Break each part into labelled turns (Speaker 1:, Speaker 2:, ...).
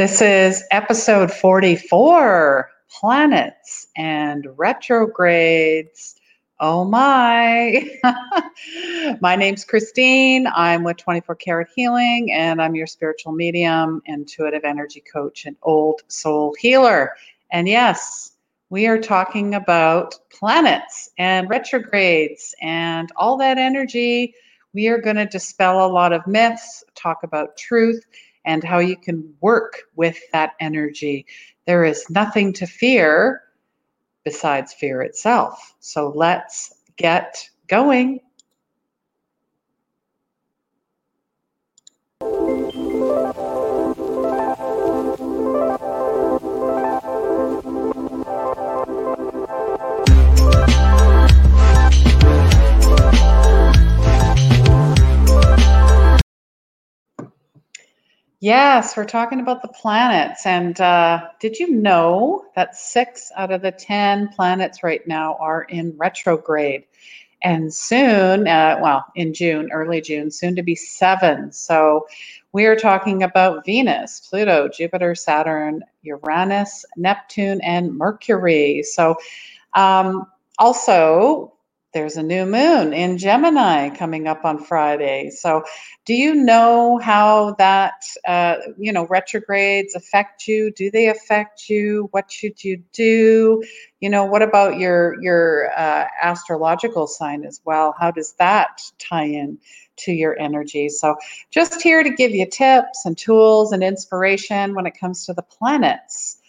Speaker 1: This is episode 44 Planets and Retrogrades. Oh my. my name's Christine. I'm with 24 Karat Healing, and I'm your spiritual medium, intuitive energy coach, and old soul healer. And yes, we are talking about planets and retrogrades and all that energy. We are going to dispel a lot of myths, talk about truth, and how you can work with that energy. There is nothing to fear besides fear itself. So let's get going. Yes, we're talking about the planets. And uh, did you know that six out of the 10 planets right now are in retrograde? And soon, uh, well, in June, early June, soon to be seven. So we are talking about Venus, Pluto, Jupiter, Saturn, Uranus, Neptune, and Mercury. So um, also, there's a new moon in Gemini coming up on Friday. So, do you know how that, uh, you know, retrogrades affect you? Do they affect you? What should you do? You know, what about your your uh, astrological sign as well? How does that tie in to your energy? So, just here to give you tips and tools and inspiration when it comes to the planets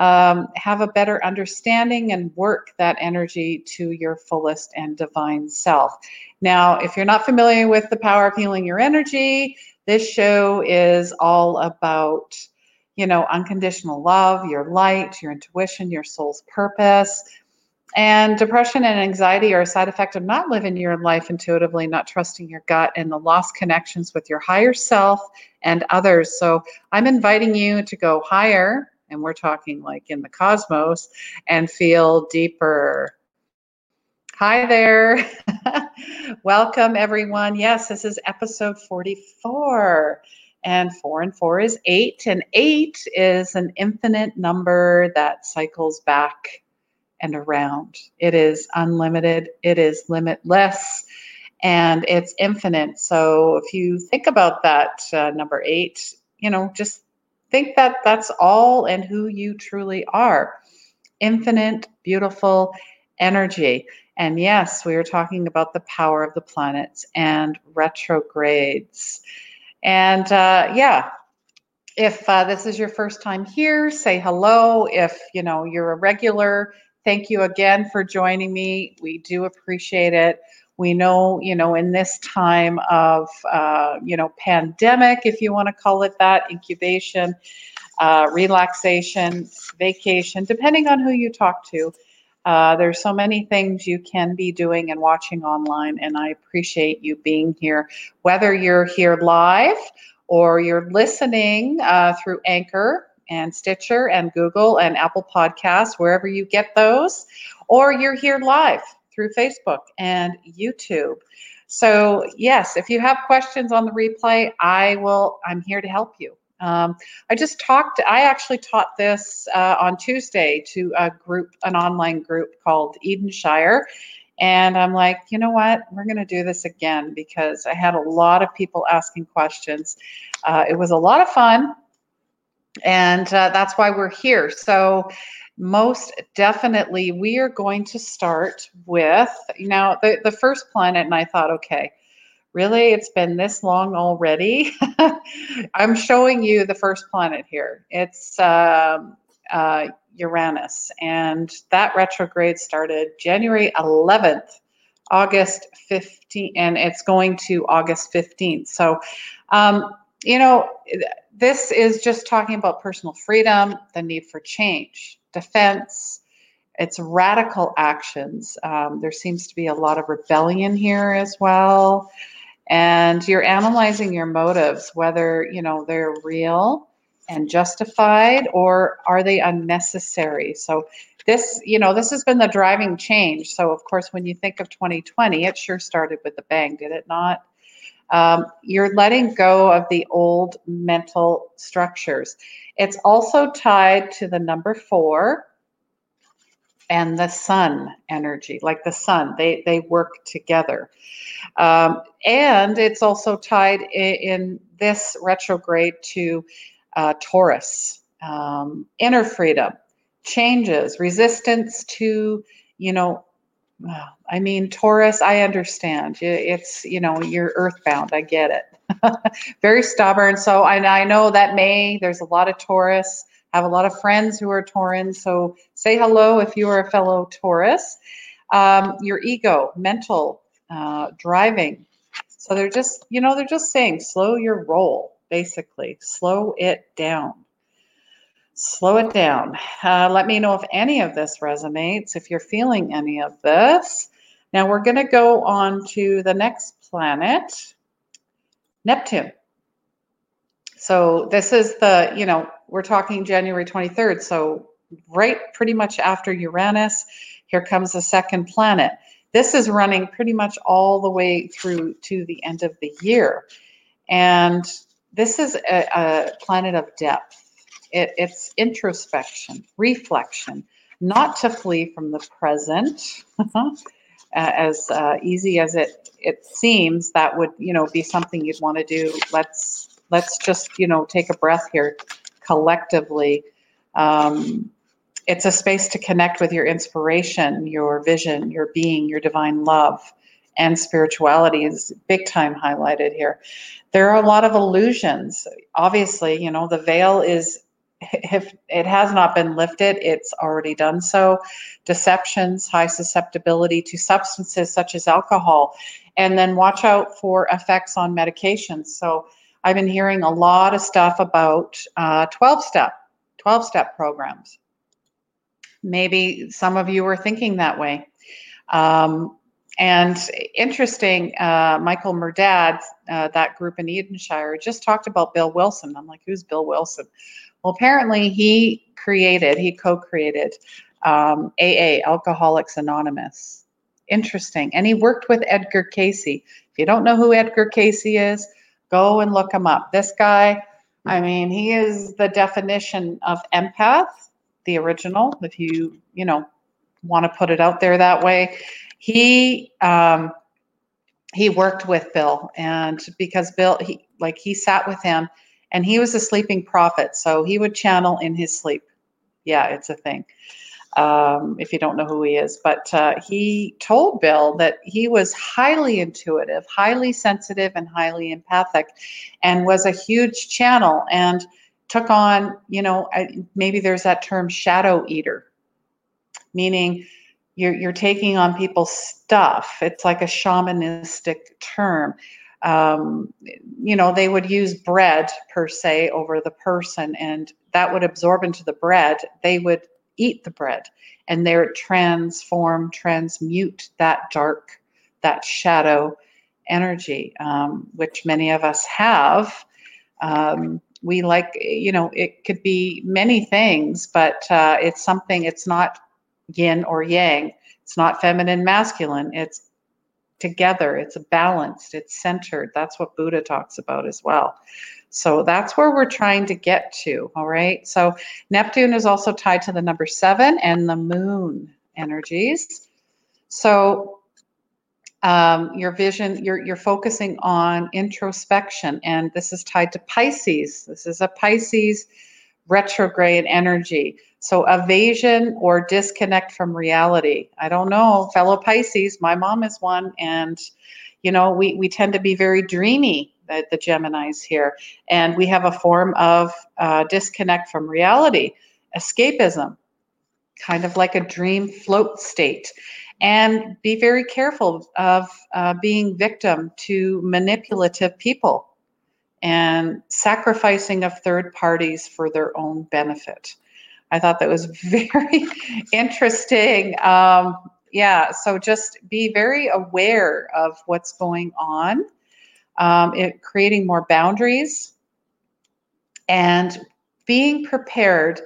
Speaker 1: um, have a better understanding and work that energy to your fullest and divine self. Now, if you're not familiar with the power of healing your energy, this show is all about, you know, unconditional love, your light, your intuition, your soul's purpose. And depression and anxiety are a side effect of not living your life intuitively, not trusting your gut, and the lost connections with your higher self and others. So I'm inviting you to go higher and we're talking like in the cosmos, and feel deeper. Hi there. Welcome, everyone. Yes, this is episode 44. And four and four is eight, and eight is an infinite number that cycles back and around. It is unlimited, it is limitless, and it's infinite. So if you think about that uh, number eight, you know, just think that that's all and who you truly are infinite, beautiful energy. And yes, we are talking about the power of the planets and retrogrades. And uh, yeah, if uh, this is your first time here, say hello. If you know you're a regular, thank you again for joining me. We do appreciate it. We know, you know, in this time of, uh, you know, pandemic, if you want to call it that, incubation, uh, relaxation, vacation, depending on who you talk to. Uh, there's so many things you can be doing and watching online, and I appreciate you being here. Whether you're here live or you're listening uh, through Anchor and Stitcher and Google and Apple Podcasts, wherever you get those, or you're here live through Facebook and YouTube. So, yes, if you have questions on the replay, I will, I'm here to help you. Um, I just talked, I actually taught this uh, on Tuesday to a group, an online group called Edenshire. And I'm like, you know what? We're going to do this again because I had a lot of people asking questions. Uh, it was a lot of fun. And uh, that's why we're here. So, most definitely, we are going to start with now the, the first planet. And I thought, okay, really? It's been this long already? I'm showing you the first planet here. It's um, uh, Uranus. And that retrograde started January 11th. August 15th, and it's going to August 15th. So, um, you know, this is just talking about personal freedom, the need for change defense, it's radical actions. Um, there seems to be a lot of rebellion here as well. And you're analyzing your motives, whether you know they're real and justified or are they unnecessary. So this, you know, this has been the driving change. So of course, when you think of 2020, it sure started with a bang, did it not? Um, you're letting go of the old mental structures. It's also tied to the number four and the sun energy, like the sun. They they work together, um, and it's also tied in, in this retrograde to uh, Taurus, um, inner freedom, changes, resistance to you know I mean, Taurus, I understand. It's, you know, you're earthbound. I get it. Very stubborn. So I, I know that May, there's a lot of Taurus. I have a lot of friends who are Taurans. So say hello if you are a fellow Taurus. Um, your ego, mental, uh, driving. So they're just, you know, they're just saying slow your roll, basically. Slow it down slow it down. Uh, let me know if any of this resonates, if you're feeling any of this. Now we're going to go on to the next planet, Neptune. So this is the, you know, we're talking January 23rd. So right pretty much after Uranus, here comes the second planet. This is running pretty much all the way through to the end of the year. And this is a, a planet of depth it, it's introspection, reflection, not to flee from the present. as uh, easy as it it seems, that would you know be something you'd want to do. Let's let's just you know take a breath here, collectively. Um, it's a space to connect with your inspiration, your vision, your being, your divine love, and spirituality is big time highlighted here. There are a lot of illusions. Obviously, you know, the veil is if it has not been lifted, it's already done so. Deceptions, high susceptibility to substances such as alcohol, and then watch out for effects on medications. So I've been hearing a lot of stuff about 12 uh, step, 12 step programs. Maybe some of you are thinking that way. Um, and interesting, uh, Michael Murdad, uh, that group in Edenshire, just talked about Bill Wilson. I'm like, who's Bill Wilson? Well, apparently he created, he co-created um, AA, Alcoholics Anonymous. Interesting. And he worked with Edgar Cayce. If you don't know who Edgar Cayce is, go and look him up. This guy, I mean, he is the definition of empath, the original, if you, you know, want to put it out there that way. He um, he worked with Bill, and because Bill, he like he sat with him and he was a sleeping prophet, so he would channel in his sleep. Yeah, it's a thing. Um, if you don't know who he is, but uh, he told Bill that he was highly intuitive, highly sensitive, and highly empathic, and was a huge channel and took on, you know, maybe there's that term shadow eater, meaning you're, you're taking on people's stuff. It's like a shamanistic term um, you know, they would use bread per se over the person, and that would absorb into the bread. They would eat the bread, and they would transform, transmute that dark, that shadow energy, um, which many of us have. Um, we like, you know, it could be many things, but uh, it's something, it's not yin or yang. It's not feminine, masculine. It's together. It's balanced, it's centered. That's what Buddha talks about as well. So that's where we're trying to get to. All right. So Neptune is also tied to the number seven and the moon energies. So um, your vision, you're, you're focusing on introspection, and this is tied to Pisces. This is a Pisces retrograde energy. So evasion or disconnect from reality. I don't know, fellow Pisces, my mom is one, and you know, we, we tend to be very dreamy, the, the Geminis here, and we have a form of uh, disconnect from reality, escapism, kind of like a dream float state. And be very careful of uh, being victim to manipulative people and sacrificing of third parties for their own benefit. I thought that was very interesting. Um, yeah, so just be very aware of what's going on, um, it, creating more boundaries, and being prepared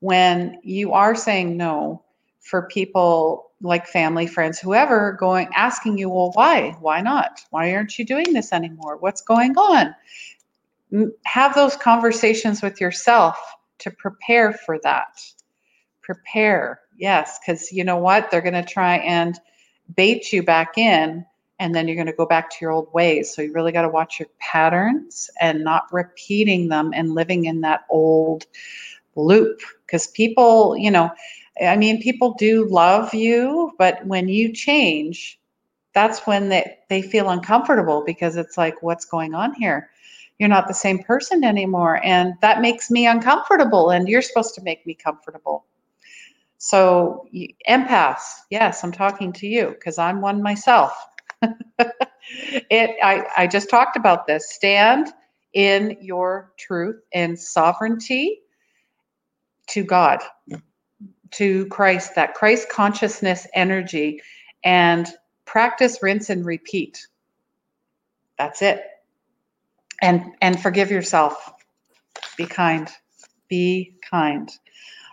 Speaker 1: when you are saying no for people like family, friends, whoever, going asking you, well, why? Why not? Why aren't you doing this anymore? What's going on? Have those conversations with yourself to prepare for that. Prepare, yes, because you know what? They're going to try and bait you back in, and then you're going to go back to your old ways. So you really got to watch your patterns and not repeating them and living in that old loop. Because people, you know, I mean, people do love you, but when you change, that's when they, they feel uncomfortable because it's like, what's going on here? You're not the same person anymore. And that makes me uncomfortable. And you're supposed to make me comfortable. So, empaths, yes, I'm talking to you because I'm one myself. it, I, I just talked about this. Stand in your truth and sovereignty to God to Christ, that Christ consciousness energy, and practice, rinse, and repeat. That's it. And and forgive yourself. Be kind. Be kind.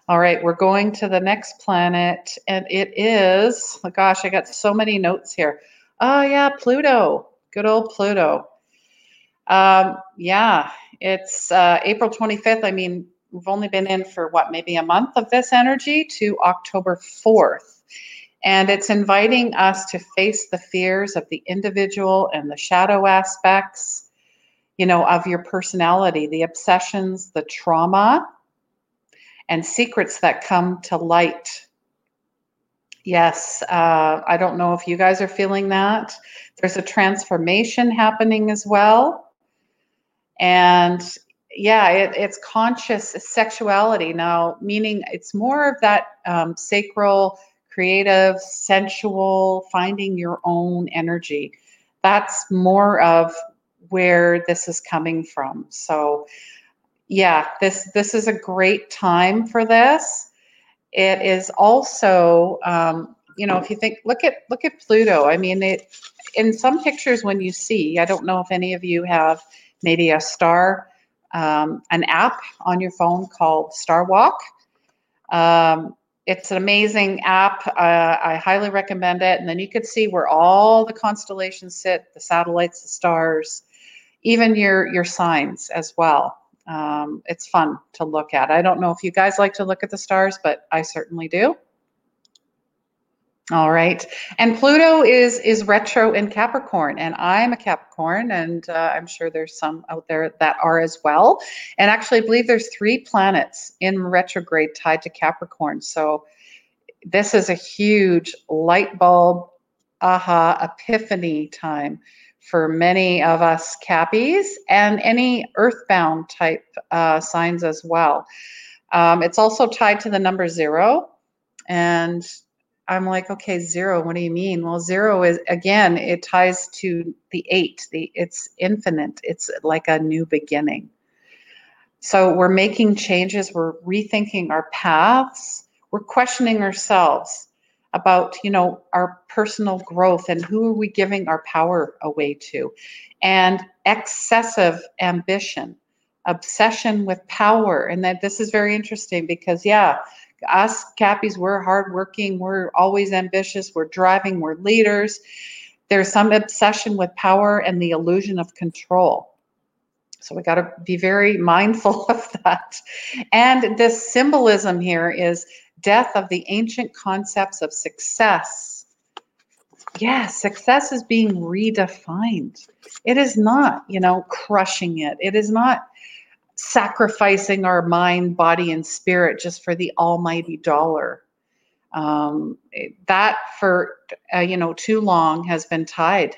Speaker 1: All right, we're going to the next planet, and it is, oh gosh, I got so many notes here. Oh, yeah, Pluto. Good old Pluto. Um, yeah, it's uh, April 25th. I mean, we've only been in for what, maybe a month of this energy to October 4th. And it's inviting us to face the fears of the individual and the shadow aspects, you know, of your personality, the obsessions, the trauma, and secrets that come to light. Yes, uh, I don't know if you guys are feeling that. There's a transformation happening as well. And yeah, it, it's conscious sexuality now, meaning it's more of that um, sacral, creative, sensual, finding your own energy. That's more of where this is coming from. So, yeah, this this is a great time for this. It is also, um, you know, if you think, look at look at Pluto. I mean, it in some pictures when you see, I don't know if any of you have maybe a star um, an app on your phone called Star Walk. Um, it's an amazing app. Uh, I highly recommend it. And then you could see where all the constellations sit, the satellites, the stars, even your your signs as well. Um, it's fun to look at. I don't know if you guys like to look at the stars, but I certainly do. All right. And Pluto is is retro in Capricorn, and I'm a Capricorn, and uh, I'm sure there's some out there that are as well. And actually, I believe there's three planets in retrograde tied to Capricorn. So this is a huge light bulb, aha, epiphany time for many of us Cappies and any earthbound type uh, signs as well. Um, it's also tied to the number zero, and I'm like, okay, zero. What do you mean? Well, zero is again, it ties to the eight. The it's infinite. It's like a new beginning. So we're making changes. We're rethinking our paths. We're questioning ourselves about, you know, our personal growth and who are we giving our power away to, and excessive ambition, obsession with power. And that this is very interesting because, yeah us Cappies, we're hardworking, we're always ambitious, we're driving, we're leaders. There's some obsession with power and the illusion of control. So we got to be very mindful of that. And this symbolism here is death of the ancient concepts of success. Yes, yeah, success is being redefined. It is not, you know, crushing it. It is not sacrificing our mind, body, and spirit just for the almighty dollar. Um, that for uh, you know too long has been tied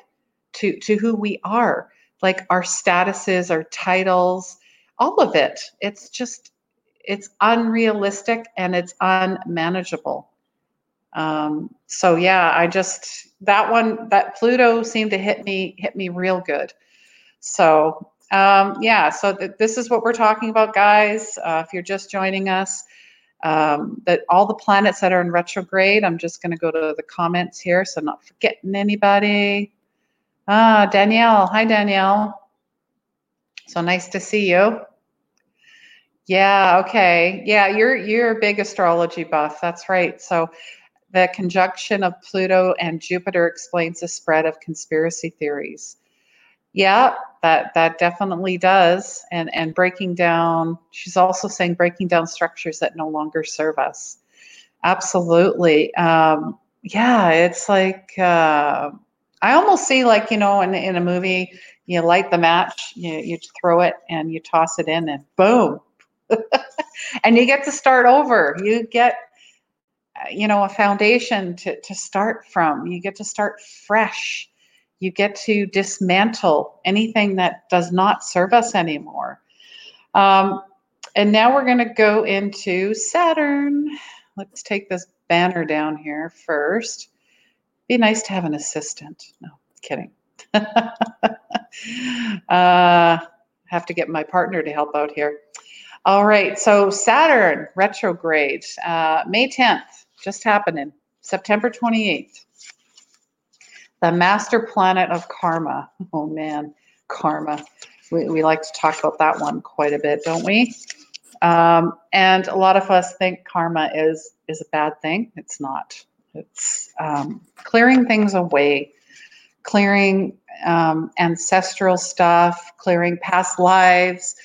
Speaker 1: to to who we are, like our statuses, our titles, all of it. It's just it's unrealistic and it's unmanageable. Um, so yeah, I just that one that Pluto seemed to hit me hit me real good. So um, yeah, so th- this is what we're talking about, guys. Uh, if you're just joining us, um, that all the planets that are in retrograde, I'm just going to go to the comments here, so I'm not forgetting anybody. Ah, Danielle. Hi, Danielle. So nice to see you. Yeah, okay. Yeah, you're you're a big astrology buff. That's right. So the conjunction of Pluto and Jupiter explains the spread of conspiracy theories. Yeah, that that definitely does. And and breaking down, she's also saying breaking down structures that no longer serve us. Absolutely. Um, yeah, it's like uh, I almost see like you know in in a movie, you light the match, you you throw it and you toss it in, and boom, and you get to start over. You get you know a foundation to to start from. You get to start fresh. You get to dismantle anything that does not serve us anymore. Um, and now we're going to go into Saturn. Let's take this banner down here first. Be nice to have an assistant. No, kidding. uh, have to get my partner to help out here. All right, so Saturn retrograde, uh, May 10th, just happening, September 28th. The master planet of karma. Oh man, karma. We, we like to talk about that one quite a bit, don't we? Um, and a lot of us think karma is is a bad thing. It's not. It's um, clearing things away, clearing um, ancestral stuff, clearing past lives.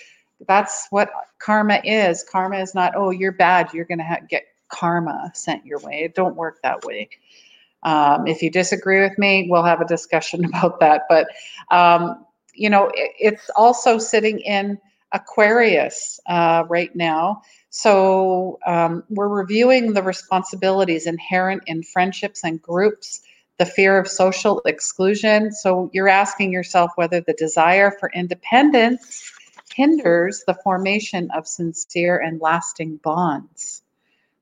Speaker 1: That's what karma is. Karma is not, oh, you're bad, you're going to ha- get karma sent your way. It don't work that way. Um, if you disagree with me, we'll have a discussion about that. But, um, you know, it, it's also sitting in Aquarius uh, right now. So um, we're reviewing the responsibilities inherent in friendships and groups, the fear of social exclusion. So you're asking yourself whether the desire for independence hinders the formation of sincere and lasting bonds.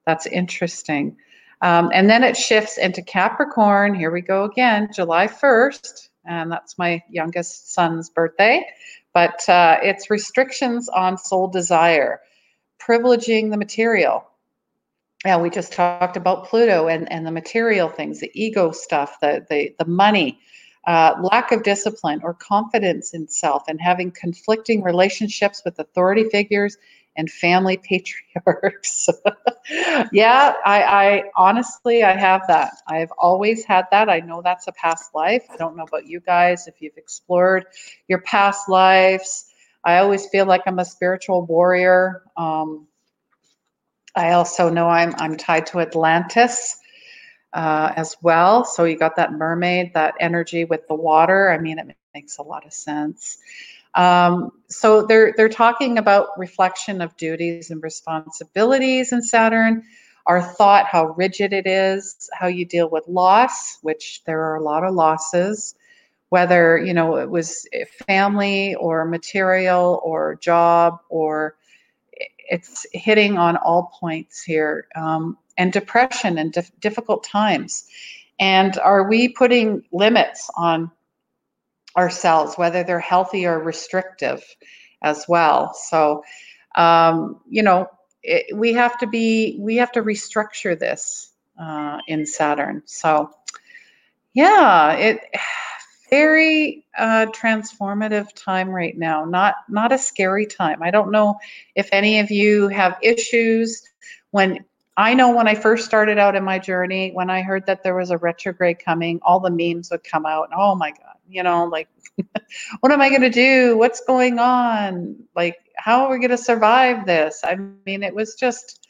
Speaker 1: That's interesting. Um, and then it shifts into Capricorn. Here we go again, July 1st. And that's my youngest son's birthday. But uh, it's restrictions on soul desire privileging the material. Yeah, we just talked about Pluto and, and the material things, the ego stuff, the the, the money, uh, lack of discipline or confidence in self, and having conflicting relationships with authority figures and family patriarchs. yeah, I, I honestly I have that. I've always had that. I know that's a past life. I don't know about you guys if you've explored your past lives. I always feel like I'm a spiritual warrior. Um, I also know I'm I'm tied to Atlantis uh, as well. So you got that mermaid, that energy with the water. I mean, it makes a lot of sense. Um, so they're they're talking about reflection of duties and responsibilities in Saturn. Our thought, how rigid it is, how you deal with loss, which there are a lot of losses whether you know it was family or material or job or it's hitting on all points here um, and depression and dif- difficult times and are we putting limits on ourselves whether they're healthy or restrictive as well so um, you know it, we have to be we have to restructure this uh, in saturn so yeah it very uh, transformative time right now. Not not a scary time. I don't know if any of you have issues when I know when I first started out in my journey, when I heard that there was a retrograde coming, all the memes would come out. Oh my God, you know, like, what am I going to do? What's going on? Like, how are we going to survive this? I mean, it was just,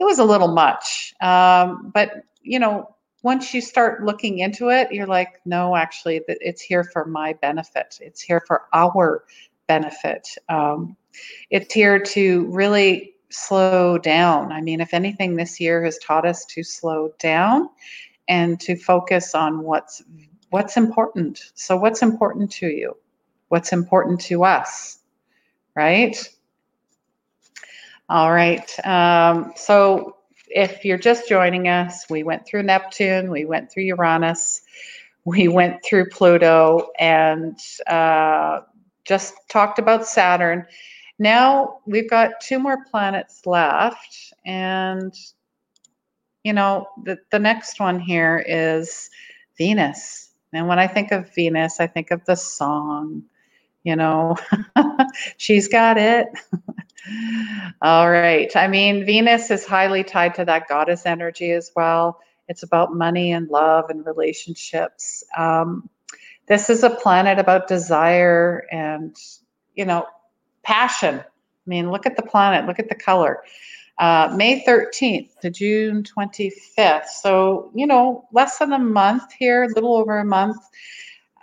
Speaker 1: it was a little much. Um, but, you know, once you start looking into it, you're like, no, actually, it's here for my benefit. It's here for our benefit. Um, it's here to really slow down. I mean, if anything, this year has taught us to slow down and to focus on what's what's important. So, what's important to you? What's important to us? Right? All right. Um, so if you're just joining us, we went through Neptune, we went through Uranus, we went through Pluto, and uh, just talked about Saturn. Now we've got two more planets left, and you know the the next one here is Venus. And when I think of Venus, I think of the song. You know, she's got it. All right. I mean, Venus is highly tied to that goddess energy as well. It's about money and love and relationships. Um, this is a planet about desire and, you know, passion. I mean, look at the planet, look at the color. Uh, May 13th to June 25th. So, you know, less than a month here, a little over a month.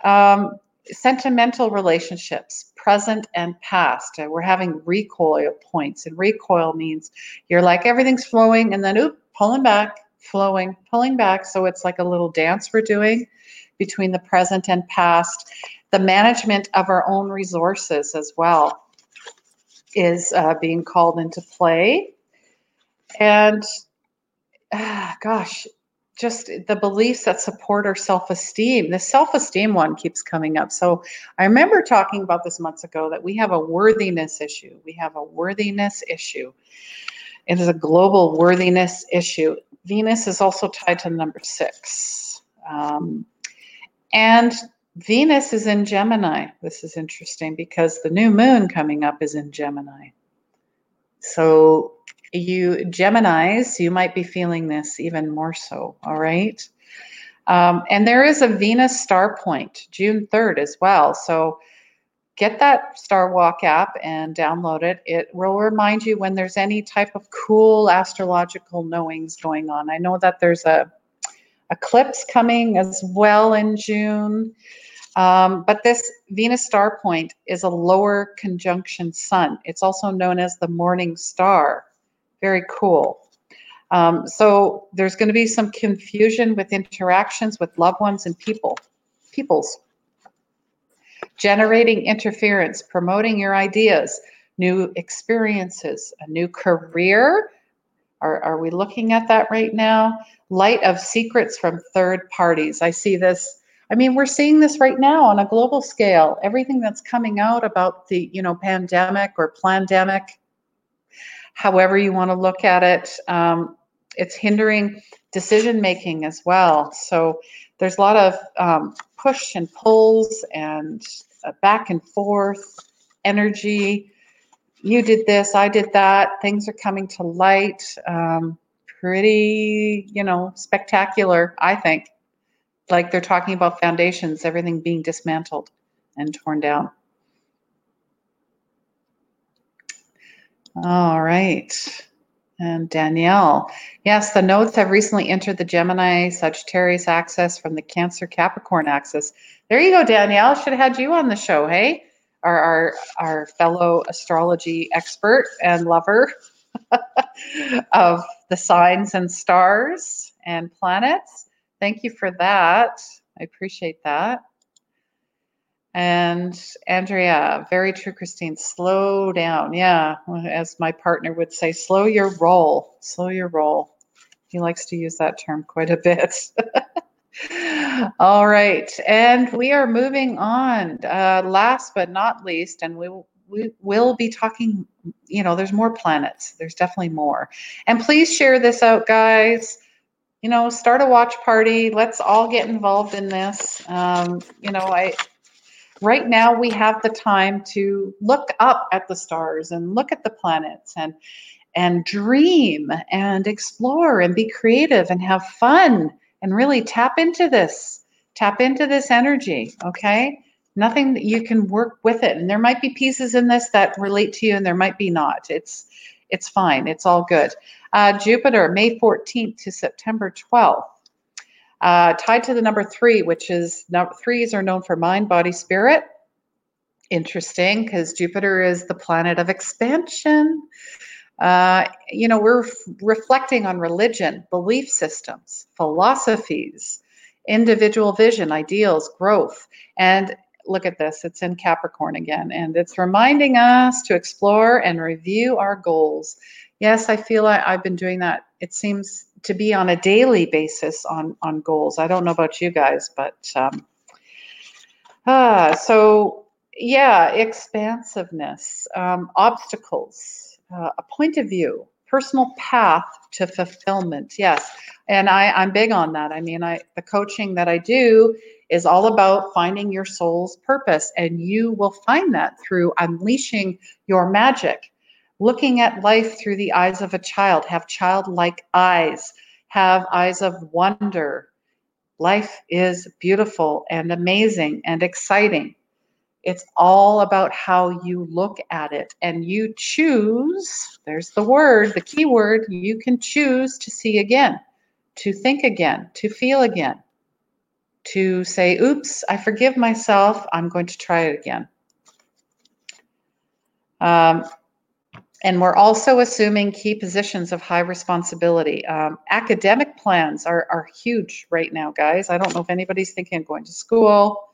Speaker 1: Um, sentimental relationships, present and past. Uh, we're having recoil points, and recoil means you're like everything's flowing, and then oop, pulling back, flowing, pulling back. So it's like a little dance we're doing between the present and past. The management of our own resources as well is uh, being called into play. And ah, gosh, just the beliefs that support our self-esteem. The self-esteem one keeps coming up. So I remember talking about this months ago that we have a worthiness issue. We have a worthiness issue. It is a global worthiness issue. Venus is also tied to number six. Um, and Venus is in Gemini. This is interesting because the new moon coming up is in Gemini. So you Geminis, you might be feeling this even more so. All right. Um, and there is a Venus star point June 3rd as well. So get that Star Walk app and download it. It will remind you when there's any type of cool astrological knowings going on. I know that there's a eclipse coming as well in June. Um, but this Venus star point is a lower conjunction sun. It's also known as the morning star. Very cool. Um, so there's going to be some confusion with interactions with loved ones and people, peoples. Generating interference, promoting your ideas, new experiences, a new career. Are, are we looking at that right now? Light of secrets from third parties. I see this. I mean, we're seeing this right now on a global scale. Everything that's coming out about the, you know, pandemic or pandemic however you want to look at it. Um, it's hindering decision making as well. So there's a lot of um, push and pulls and uh, back and forth energy. You did this, I did that. Things are coming to light. Um, pretty, you know, spectacular, I think. Like they're talking about foundations, everything being dismantled and torn down. All right. And Danielle, yes, the nodes have recently entered the Gemini Sagittarius axis from the Cancer Capricorn axis. There you go, Danielle. Should have had you on the show, hey? Our our, our fellow astrology expert and lover of the signs and stars and planets. Thank you for that. I appreciate that. And Andrea, very true, Christine. Slow down. Yeah, as my partner would say, slow your roll. Slow your roll. He likes to use that term quite a bit. All right, and we are moving on. Uh, last but not least, and we we will be talking. You know, there's more planets. There's definitely more. And please share this out, guys. You know, start a watch party. Let's all get involved in this. Um, you know, I right now we have the time to look up at the stars and look at the planets and and dream and explore and be creative and have fun and really tap into this tap into this energy okay nothing that you can work with it and there might be pieces in this that relate to you and there might be not it's it's fine it's all good uh, jupiter may 14th to september 12th uh, tied to the number three, which is number threes are known for mind, body, spirit. Interesting, because Jupiter is the planet of expansion. Uh, you know, we're f- reflecting on religion, belief systems, philosophies, individual vision, ideals, growth. And look at this, it's in Capricorn again, and it's reminding us to explore and review our goals. Yes, I feel like I've been doing that. It seems to be on a daily basis on on goals. I don't know about you guys, but um, uh, so yeah, expansiveness, um, obstacles, uh, a point of view, personal path to fulfillment. Yes, and I I'm big on that. I mean, I the coaching that I do is all about finding your soul's purpose, and you will find that through unleashing your magic looking at life through the eyes of a child, have childlike eyes, have eyes of wonder. Life is beautiful and amazing and exciting. It's all about how you look at it and you choose, there's the word, the key word, you can choose to see again, to think again, to feel again, to say, oops, I forgive myself, I'm going to try it again. Um, and we're also assuming key positions of high responsibility. Um, academic plans are, are huge right now, guys. I don't know if anybody's thinking of going to school.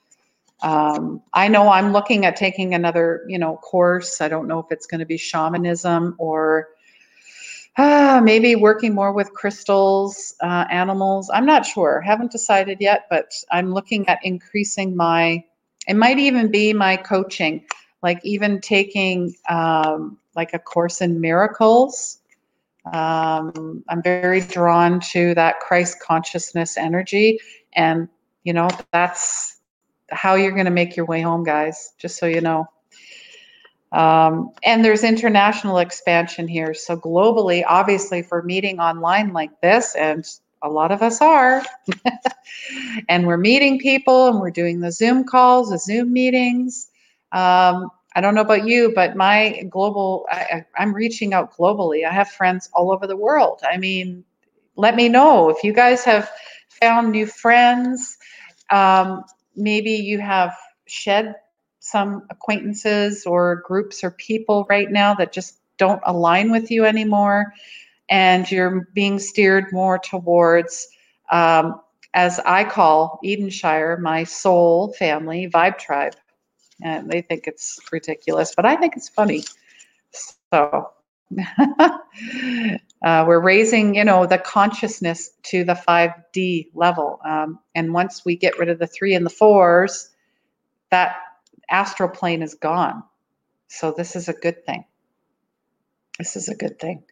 Speaker 1: Um, I know I'm looking at taking another, you know, course. I don't know if it's going to be shamanism or uh, maybe working more with crystals, uh, animals. I'm not sure. Haven't decided yet, but I'm looking at increasing my. It might even be my coaching, like even taking um, like a course in miracles. Um, I'm very drawn to that Christ consciousness energy, and you know that's how you're going to make your way home, guys, just so you know. Um, and there's international expansion here. So, globally, obviously, for meeting online like this, and a lot of us are, and we're meeting people and we're doing the Zoom calls, the Zoom meetings. Um, I don't know about you, but my global, I, I'm reaching out globally. I have friends all over the world. I mean, let me know if you guys have found new friends. Um, maybe you have shed some acquaintances or groups or people right now that just don't align with you anymore and you're being steered more towards um, as i call edenshire my soul family vibe tribe and they think it's ridiculous but i think it's funny so uh, we're raising, you know, the consciousness to the 5D level. Um, and once we get rid of the three and the fours, that astral plane is gone. So this is a good thing. This is a good thing.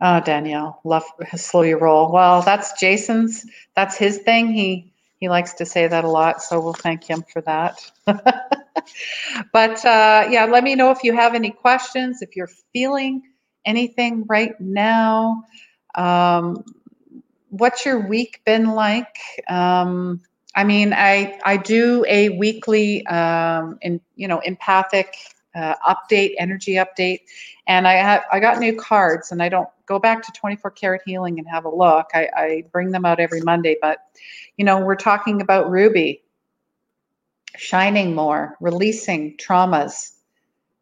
Speaker 1: Oh, Danielle, love slow your roll. Well, that's Jason's. That's his thing. He he likes to say that a lot, so we'll thank him for that. but uh, yeah, let me know if you have any questions. If you're feeling anything right now? Um, what's your week been like? Um, I mean, I I do a weekly, um, in you know, empathic uh, update, energy update, and I have I got new cards, and I don't go back to 24 karat healing and have a look. I, I bring them out every Monday, but you know, we're talking about Ruby shining more, releasing traumas,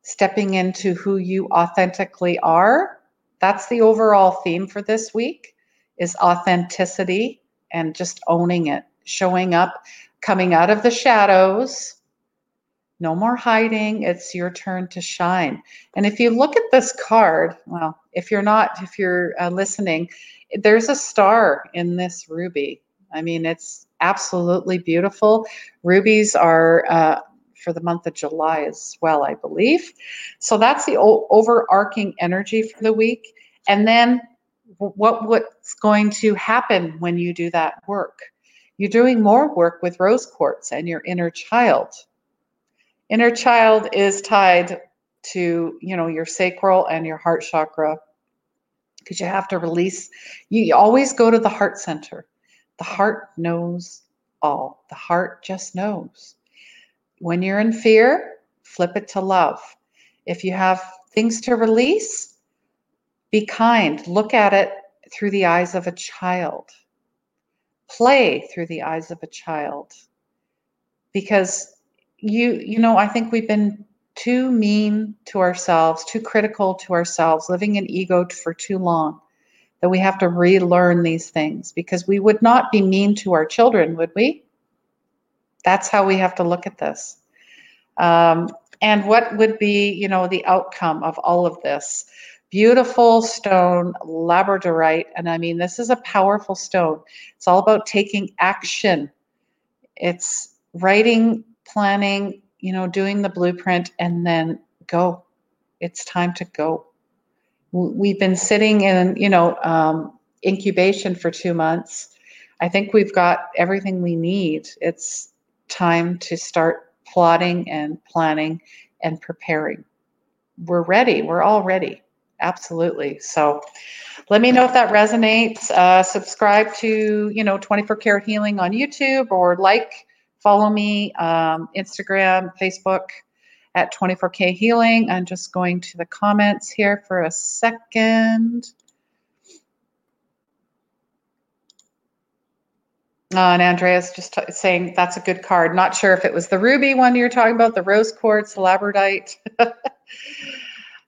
Speaker 1: stepping into who you authentically are. That's the overall theme for this week is authenticity and just owning it, showing up, coming out of the shadows. No more hiding. It's your turn to shine. And if you look at this card, well, if you're not, if you're uh, listening, there's a star in this ruby. I mean, it's absolutely beautiful. Rubies are uh, for the month of July as well, I believe. So that's the o- overarching energy for the week. And then what what's going to happen when you do that work? You're doing more work with rose quartz and your inner child. Inner child is tied to, you know, your sacral and your heart chakra because you have to release you, always go to the heart center. The heart knows all. The heart just knows. When you're in fear, flip it to love. If you have things to release, be kind. Look at it through the eyes of a child. Play through the eyes of a child. Because you you know, I think we've been too mean to ourselves, too critical to ourselves, living in ego for too long. That we have to relearn these things because we would not be mean to our children, would we? That's how we have to look at this. Um, and what would be, you know, the outcome of all of this? Beautiful stone, labradorite. And I mean, this is a powerful stone. It's all about taking action. It's writing, planning, you know, doing the blueprint, and then go. It's time to go. We've been sitting in, you know, um, incubation for two months. I think we've got everything we need. It's time to start plotting and planning and preparing. We're ready. We're all ready. Absolutely. So let me know if that resonates. Uh, subscribe to, you know, 24 Karat Healing on YouTube or like, follow me, um, Instagram, Facebook at 24K Healing. I'm just going to the comments here for a second. Uh, and Andrea's just t- saying that's a good card. Not sure if it was the ruby one you're talking about, the rose quartz, labradorite.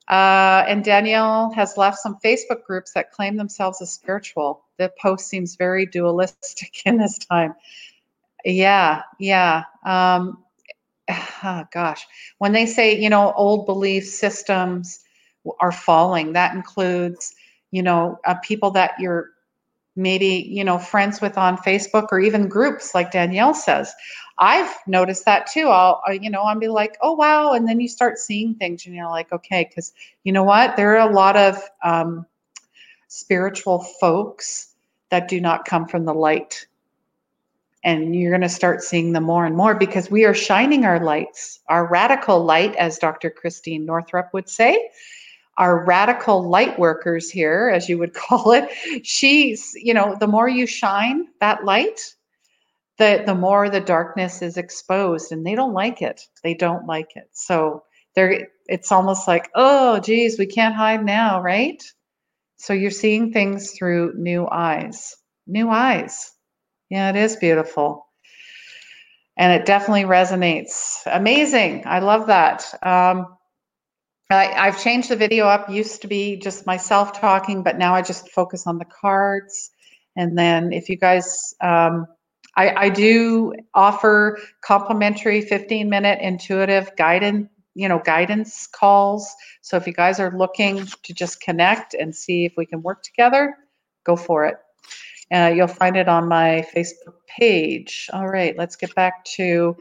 Speaker 1: Uh, and Danielle has left some Facebook groups that claim themselves as spiritual. The post seems very dualistic in this time. Yeah, yeah. Um, oh, gosh, when they say, you know, old belief systems are falling, that includes, you know, uh, people that you're maybe, you know, friends with on Facebook or even groups, like Danielle says. I've noticed that too. I'll, you know, I'll be like, oh, wow. And then you start seeing things and you're like, okay, because you know what? There are a lot of um, spiritual folks that do not come from the light. And you're going to start seeing them more and more because we are shining our lights, our radical light, as Dr. Christiane Northrup would say, our radical light workers here, as you would call it. She's, you know, the more you shine that light, the the more the darkness is exposed and they don't like it. They don't like it. So they're it's almost like oh geez we can't hide now right? So you're seeing things through new eyes. New eyes. Yeah it is beautiful. And it definitely resonates. Amazing. I love that. Um, I, i've changed the video up. Used to be just myself talking but now i just focus on the cards. And then if you guys um, I, I do offer complimentary 15 minute intuitive guidance you know guidance calls. So if you guys are looking to just connect and see if we can work together go for it. Uh, you'll find it on my facebook page. All right let's get back to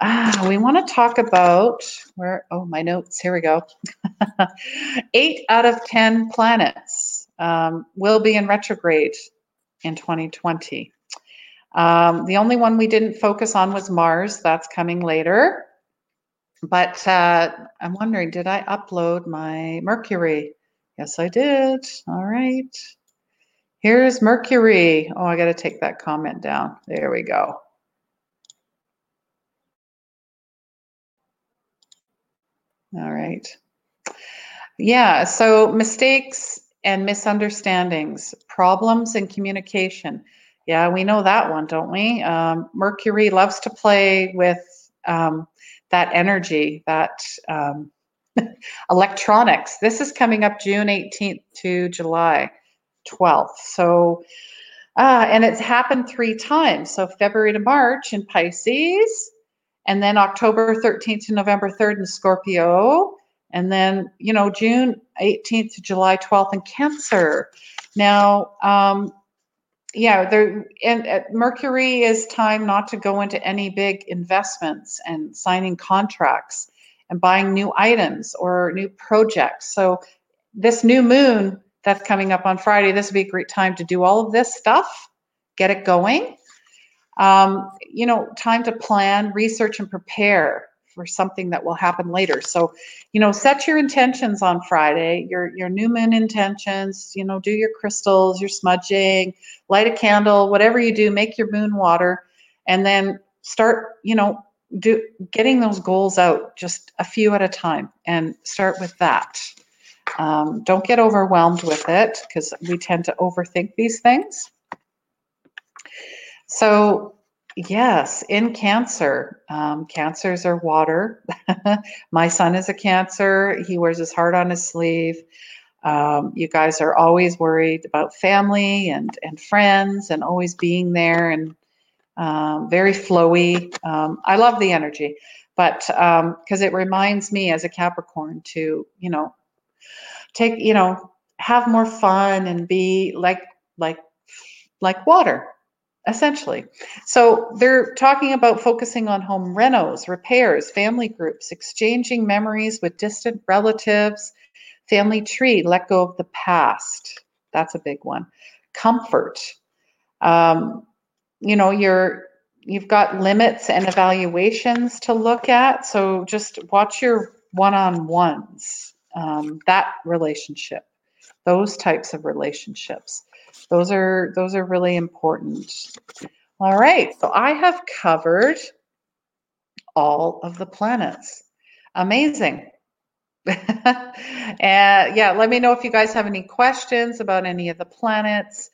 Speaker 1: ah we want to talk about where oh my notes here we go eight out of ten planets um, will be in retrograde in 2020 um, the only one we didn't focus on was Mars. That's coming later. But uh, I'm wondering, did I upload my Mercury? Yes, I did. All right. Here's Mercury. Oh, I got to take that comment down. There we go. All right. Yeah, so mistakes and misunderstandings, problems in communication. Yeah, we know that one, don't we? Um, Mercury loves to play with um, that energy, that um, electronics. This is coming up June 18th to July 12th. So, uh, and it's happened three times. So, February to March in Pisces, and then October 13th to November 3rd in Scorpio, and then, you know, June 18th to July 12th in Cancer. Now, um, yeah, there and uh, Mercury is time not to go into any big investments and signing contracts and buying new items or new projects. So this new moon that's coming up on Friday, this would be a great time to do all of this stuff, get it going. Um, you know, time to plan, research, and prepare for something that will happen later. So, you know, set your intentions on Friday, your your new moon intentions, you know, do your crystals, your smudging, light a candle, whatever you do, make your moon water and then start, you know, do getting those goals out just a few at a time and start with that. Um, don't get overwhelmed with it because we tend to overthink these things. So Yes, in Cancer. Um, cancers are water. My son is a Cancer. He wears his heart on his sleeve. Um, you guys are always worried about family and, and friends and always being there and um, very flowy. Um, I love the energy, but because um, it reminds me as a Capricorn to, you know, take, you know, have more fun and be like, like, like water essentially. So they're talking about focusing on home renos, repairs, family groups, exchanging memories with distant relatives, family tree, let go of the past. That's a big one. Comfort. Um, you know, you're you've got limits and evaluations to look at. So just watch your one-on-ones um, that relationship, those types of relationships. Those are those are really important. All right, so I have covered all of the planets. Amazing. and yeah, let me know if you guys have any questions about any of the planets.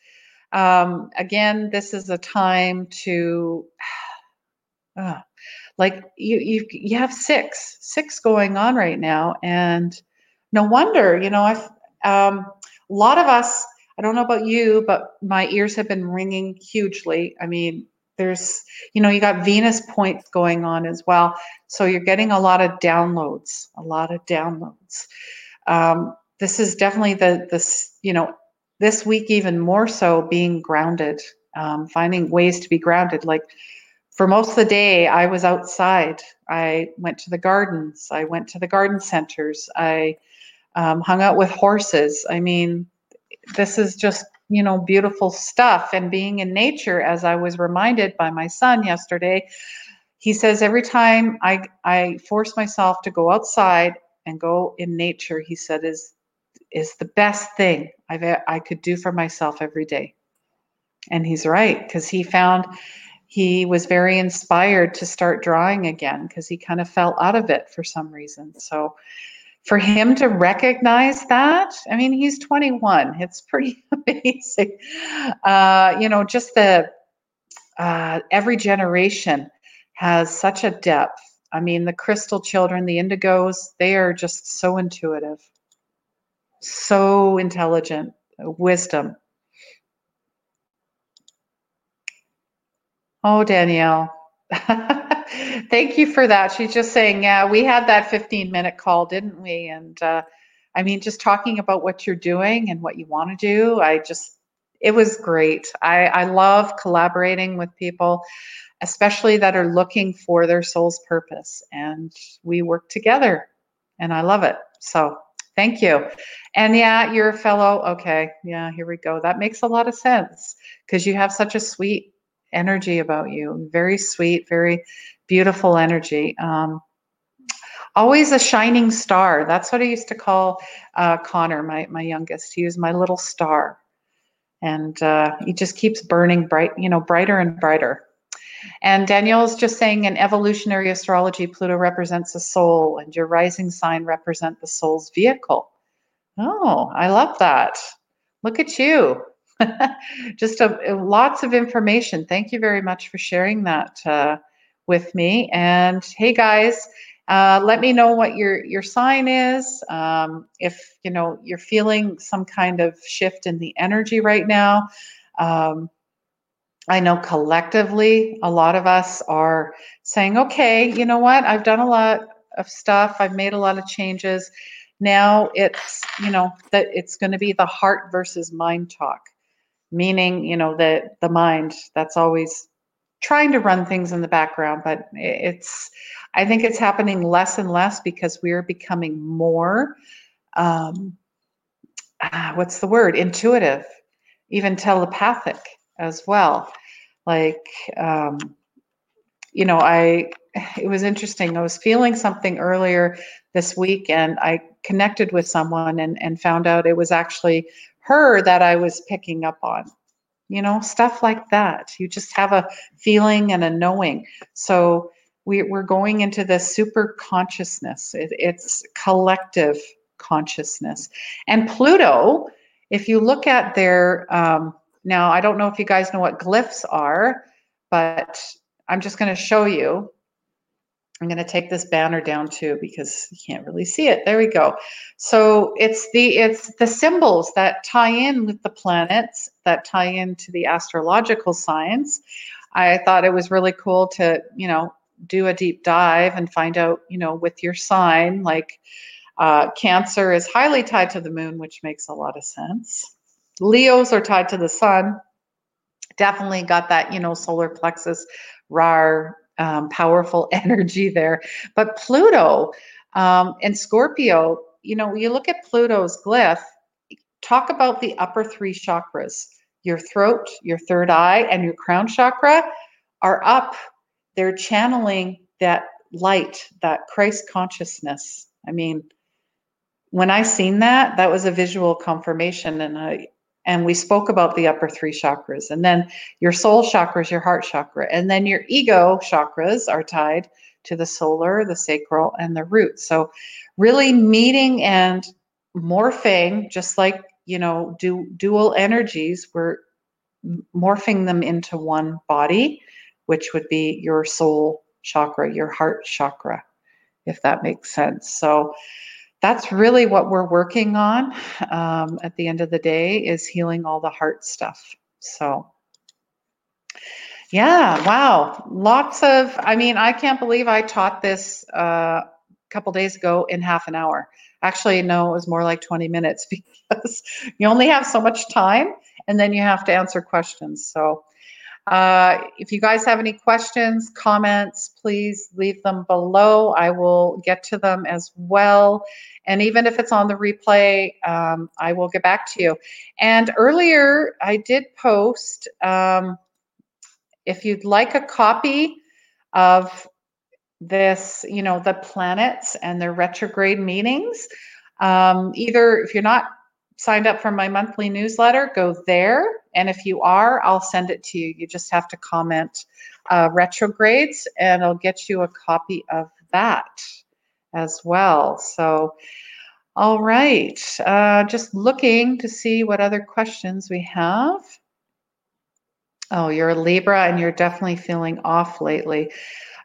Speaker 1: Um, again, this is a time to, uh, like you, you, you have six, six going on right now, and no wonder, you know, I've um, a lot of us. I don't know about you, but my ears have been ringing hugely. I mean, there's you know you got venus points going on as well. So you're getting a lot of downloads a lot of downloads. Um, this is definitely the this you know this week even more so being grounded um, finding ways to be grounded. Like for most of the day i was outside. I went to the gardens. I went to the garden centers. I um, hung out with horses. I mean this is just you know, beautiful stuff and being in nature, as I was reminded by my son yesterday. He says every time I I force myself to go outside and go in nature, he said is is the best thing I've I could do for myself every day. And he's right because he found he was very inspired to start drawing again because he kind of fell out of it for some reason. So for him to recognize that, I mean, he's 21. It's pretty amazing. Uh, you know, just the uh, every generation has such a depth. I mean, the crystal children, the indigos, they are just so intuitive, so intelligent, wisdom. Oh, Danielle. Thank you for that. She's just saying, yeah, we had that 15 minute call, didn't we? And uh, I mean, just talking about what you're doing and what you want to do, I just, it was great. I, I love collaborating with people, especially that are looking for their soul's purpose. And we work together, and I love it. So thank you. And yeah, you're a fellow. Okay. Yeah, here we go. That makes a lot of sense because you have such a sweet energy about you. Very sweet, very beautiful energy. Um, always a shining star. That's what I used to call uh, Connor, my, my youngest. He was my little star. And uh, he just keeps burning bright, you know, brighter and brighter. And Danielle's just saying in evolutionary astrology, Pluto represents the soul, and your rising sign represent the soul's vehicle. Oh, I love that. Look at you. just a, lots of information. Thank you very much for sharing that uh, with me. And hey, guys, uh, let me know what your your sign is. Um, if you know you're feeling some kind of shift in the energy right now. Um, I know collectively, a lot of us are saying, okay, you know what? I've done a lot of stuff. I've made a lot of changes. Now it's, you know, that it's going to be the heart versus mind talk meaning you know that the mind that's always trying to run things in the background but it's i think it's happening less and less because we're becoming more um, ah, what's the word? Intuitive even telepathic as well. Like um, you know i it was interesting. I was feeling something earlier this week and i connected with someone and, and found out it was actually her that I was picking up on. You know, stuff like that. You just have a feeling and a knowing. So we, are going into this super consciousness. It, it's collective consciousness. And Pluto, if you look at their, um, now I don't know if you guys know what glyphs are, but I'm just going to show you. I'm going to take this banner down too because you can't really see it. There we go. So it's the it's the symbols that tie in with the planets that tie into the astrological science. I thought it was really cool to, you know, do a deep dive and find out, you know, with your sign like uh, Cancer is highly tied to the moon, which makes a lot of sense. Leos are tied to the sun. Definitely got that, you know, solar plexus, rar, um, powerful energy there. But Pluto um, and Scorpio, you know, you look at Pluto's glyph, talk about the upper three chakras your throat, your third eye, and your crown chakra are up. They're channeling that light, that Christ consciousness. I mean, when I seen that, that was a visual confirmation, and I and we spoke about the upper three chakras, and then your soul chakras, your heart chakra, and then your ego chakras are tied to the solar, the sacral, and the root. So, really meeting and morphing, just like you know, du- dual energies, we're morphing them into one body, which would be your soul chakra, your heart chakra, if that makes sense. So that's really what we're working on um, at the end of the day is healing all the heart stuff. So yeah, wow. Lots of, I mean, I can't believe I taught this uh, a couple days ago in half an hour. Actually, no, it was more like 20 minutes because you only have so much time and then you have to answer questions. So, uh, if you guys have any questions, comments, please leave them below. I will get to them as well. And even if it's on the replay, um, I will get back to you. And earlier, I did post um, if you'd like a copy of this, you know, the planets and their retrograde meanings. um, either if you're not signed up for my monthly newsletter, go there. And if you are, I'll send it to you. You just have to comment uh, retrogrades and I'll get you a copy of that as well. So, all right, uh, just looking to see what other questions we have. Oh, you're a Libra and you're definitely feeling off lately.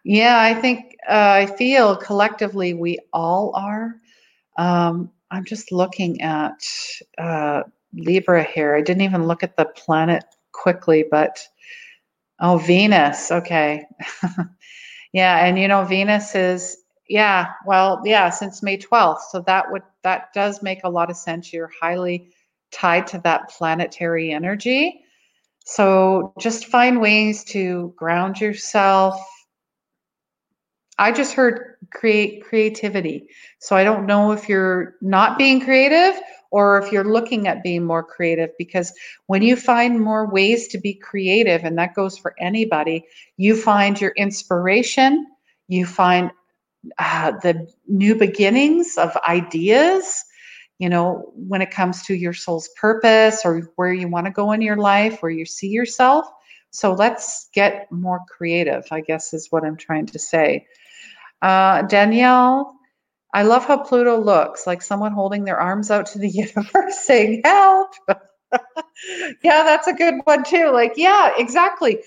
Speaker 1: Yeah, I think uh, I feel collectively we all are. Um, I'm just looking at uh, Libra here. I didn't even look at the planet quickly, but oh, Venus. Okay. yeah, and you know, Venus is yeah, well, yeah, since May 12th. So that would that does make a lot of sense. You're highly tied to that planetary energy. So just find ways to ground yourself, I just heard create creativity. So I don't know if you're not being creative or if you're looking at being more creative because when you find more ways to be creative and that goes for anybody, you find your inspiration, you find uh, the new beginnings of ideas, you know, when it comes to your soul's purpose or where you want to go in your life, where you see yourself. So let's get more creative, I guess is what I'm trying to say. Uh, Danielle, I love how Pluto looks like someone holding their arms out to the universe saying, Help. yeah, that's a good one too. Like, yeah, exactly.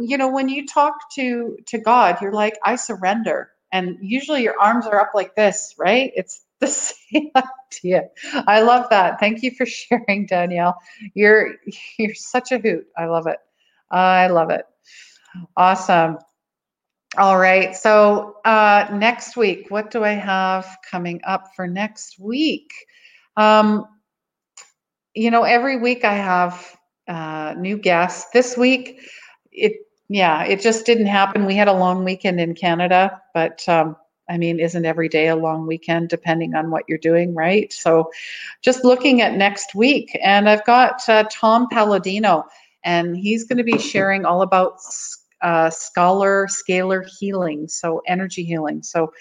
Speaker 1: You know, when you talk to to God, you're like, I surrender. And usually your arms are up like this, right? It's the same idea. I love that. Thank you for sharing, Danielle. You're you're such a hoot. I love it. I love it. Awesome. All right. So uh, next week, what do I have coming up for next week? Um, you know, every week I have uh, new guests. This week, it yeah, it just didn't happen. We had a long weekend in Canada, but um, I mean, isn't every day a long weekend depending on what you're doing, right? So, just looking at next week, and I've got uh, Tom Paladino, and he's going to be sharing all about uh, scholar scalar healing, so energy healing. So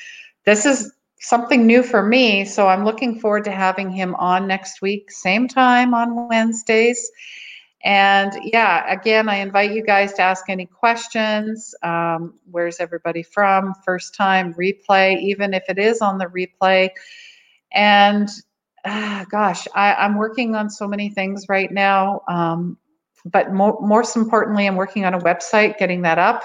Speaker 1: this is something new for me. So I'm looking forward to having him on next week, same time on Wednesdays. And yeah, again, I invite you guys to ask any questions. Um, where's everybody from? First time, replay, even if it is on the replay. And uh, gosh, I, am working on so many things right now. Um, but more, most importantly, I'm working on a website, getting that up,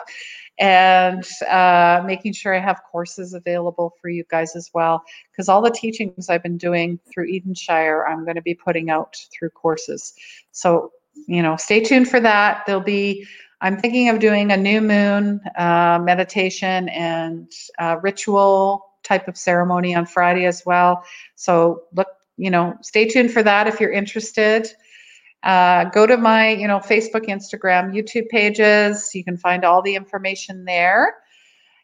Speaker 1: and uh, making sure I have courses available for you guys as well. Because all the teachings I've been doing through Edenshire, I'm going to be putting out through courses. So, you know, stay tuned for that. There'll be, I'm thinking of doing a new moon uh, meditation and uh, ritual type of ceremony on Friday as well. So, look, you know, stay tuned for that if you're interested. Uh, go to my, you know, Facebook, Instagram, YouTube pages. You can find all the information there.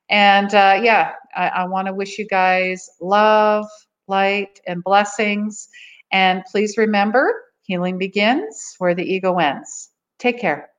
Speaker 1: And uh, yeah, I, I want to wish you guys love, light, and blessings. And please remember, healing begins where the ego ends. Take care.